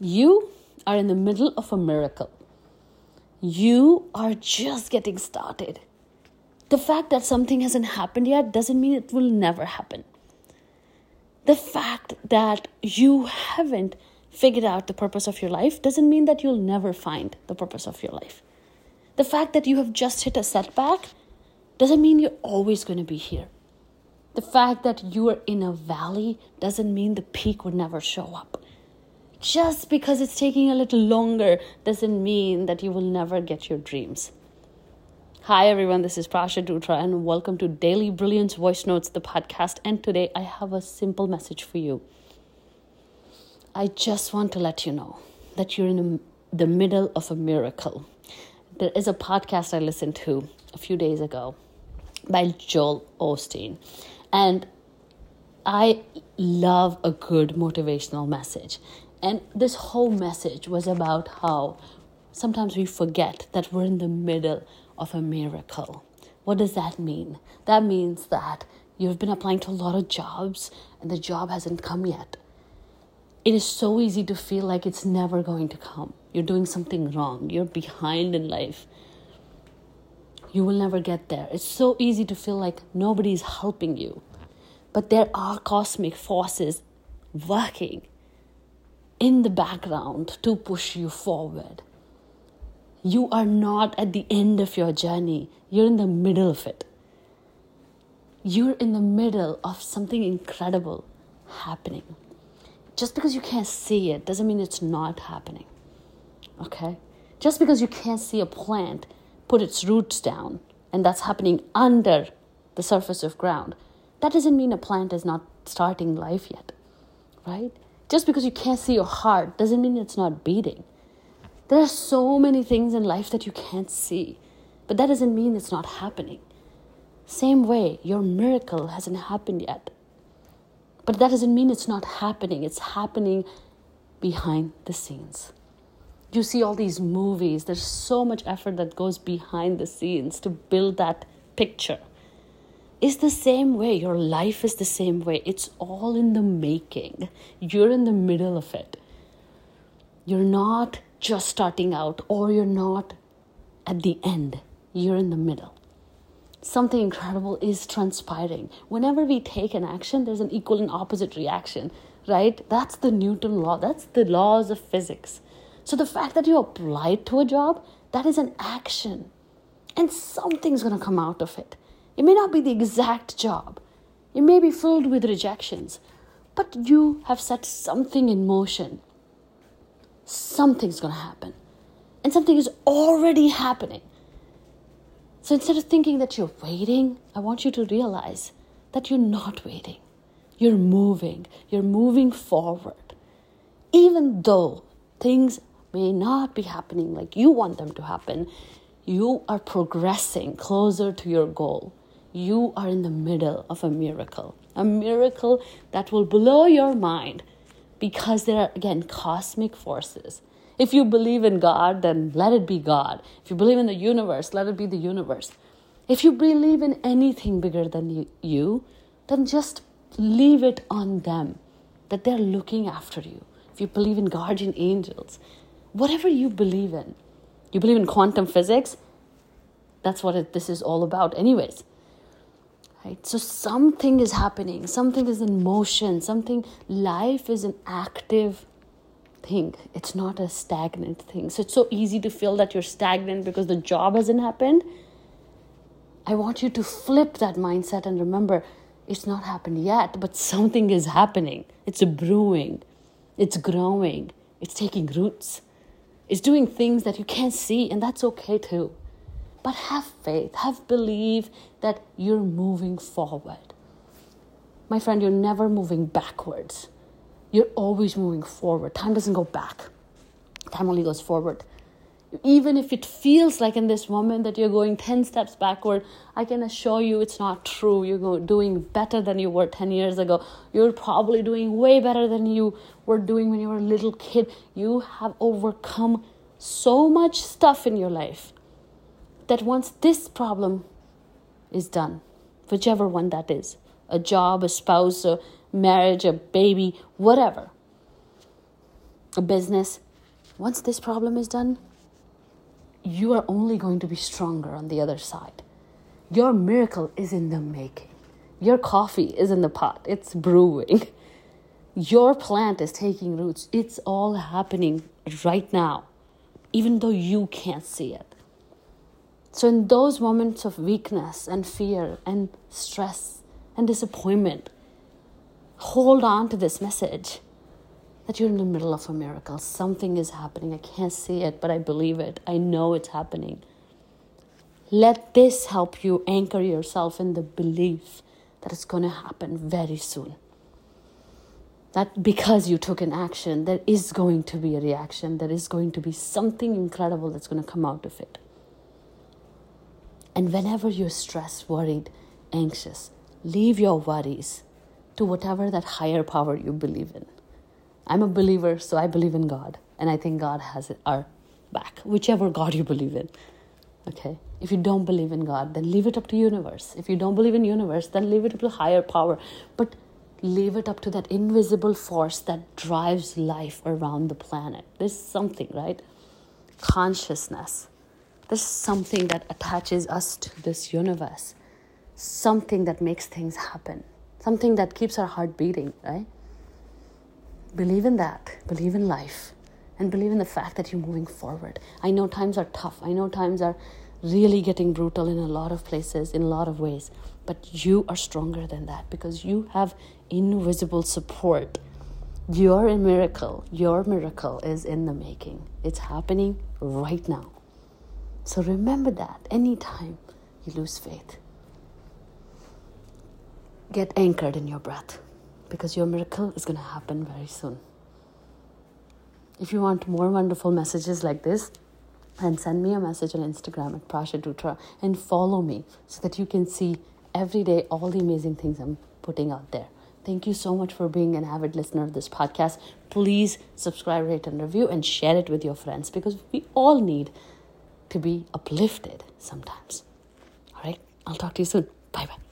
You are in the middle of a miracle. You are just getting started. The fact that something hasn't happened yet doesn't mean it will never happen. The fact that you haven't figured out the purpose of your life doesn't mean that you'll never find the purpose of your life. The fact that you have just hit a setback doesn't mean you're always going to be here. The fact that you are in a valley doesn't mean the peak would never show up. Just because it's taking a little longer doesn't mean that you will never get your dreams. Hi everyone, this is Prasha Dutra and welcome to Daily Brilliance Voice Notes, the podcast. And today I have a simple message for you. I just want to let you know that you're in the middle of a miracle. There is a podcast I listened to a few days ago by Joel Osteen. And I love a good motivational message. And this whole message was about how sometimes we forget that we're in the middle of a miracle. What does that mean? That means that you've been applying to a lot of jobs and the job hasn't come yet. It is so easy to feel like it's never going to come. You're doing something wrong. You're behind in life. You will never get there. It's so easy to feel like nobody's helping you. But there are cosmic forces working in the background to push you forward. You are not at the end of your journey, you're in the middle of it. You're in the middle of something incredible happening. Just because you can't see it doesn't mean it's not happening. Okay? Just because you can't see a plant put its roots down and that's happening under the surface of ground that doesn't mean a plant is not starting life yet, right? Just because you can't see your heart doesn't mean it's not beating. There are so many things in life that you can't see, but that doesn't mean it's not happening. Same way, your miracle hasn't happened yet. But that doesn't mean it's not happening. It's happening behind the scenes. You see all these movies, there's so much effort that goes behind the scenes to build that picture is the same way. Your life is the same way. It's all in the making. You're in the middle of it. You're not just starting out or you're not at the end. You're in the middle. Something incredible is transpiring. Whenever we take an action, there's an equal and opposite reaction, right? That's the Newton law. That's the laws of physics. So the fact that you applied to a job, that is an action. And something's to come out of it. It may not be the exact job, it may be filled with rejections, but you have set something in motion. Something's going to happen, and something is already happening. So instead of thinking that you're waiting, I want you to realize that you're not waiting. You're moving. You're moving forward. Even though things may not be happening like you want them to happen, you are progressing closer to your goal you are in the middle of a miracle, a miracle that will blow your mind because there are, again, cosmic forces. If you believe in God, then let it be God. If you believe in the universe, let it be the universe. If you believe in anything bigger than you, then just leave it on them that they're looking after you. If you believe in guardian angels, whatever you believe in, you believe in quantum physics, that's what it, this is all about, anyways right? So something is happening. Something is in motion. Something life is an active thing. It's not a stagnant thing. So it's so easy to feel that you're stagnant because the job hasn't happened. I want you to flip that mindset and remember it's not happened yet but something is happening. It's brewing. It's growing. It's taking roots. It's doing things that you can't see and that's okay too but have faith, have belief that you're moving forward. My friend, you're never moving backwards. You're always moving forward. Time doesn't go back, time only goes forward. Even if it feels like in this moment that you're going 10 steps backward, I can assure you it's not true. You're doing better than you were 10 years ago. You're probably doing way better than you were doing when you were a little kid. You have overcome so much stuff in your life that once this problem is done, whichever one that is a job, a spouse, a marriage, a baby, whatever a business, once this problem is done, you are only going to be stronger on the other side. Your miracle is in the making. Your coffee is in the pot, it's brewing. Your plant is taking roots. It's all happening right now, even though you can't see it. So, in those moments of weakness and fear and stress and disappointment, hold on to this message that you're in the middle of a miracle. Something is happening. I can't see it, but I believe it. I know it's happening. Let this help you anchor yourself in the belief that it's going to happen very soon. That because you took an action, there is going to be a reaction, there is going to be something incredible that's going to come out of it. And whenever you're stressed, worried, anxious, leave your worries to whatever that higher power you believe in. I'm a believer, so I believe in God. And I think God has our back, whichever God you believe in. Okay? If you don't believe in God, then leave it up to universe. If you don't believe in universe, then leave it up to higher power. But leave it up to that invisible force that drives life around the planet. There's something, right? Consciousness there's something that attaches us to this universe, something that makes things happen, something that keeps our heart beating, right? Believe in that, believe in life, and believe in the fact that you're moving forward. I know times are tough, I know times are really getting brutal in a lot of places, in a lot of ways, but you are stronger than that because you have invisible support. You're a miracle. Your miracle is in the making. It's happening right now. So remember that anytime you lose faith. Get anchored in your breath because your miracle is going to happen very soon. If you want more wonderful messages like this, then send me a message on Instagram at Prasha Dutra and follow me so that you can see every day all the amazing things I'm putting out there. Thank you so much for being an avid listener of this podcast. Please subscribe, rate, and review, and share it with your friends because we all need to be uplifted sometimes. All right, I'll talk to you soon. Bye bye.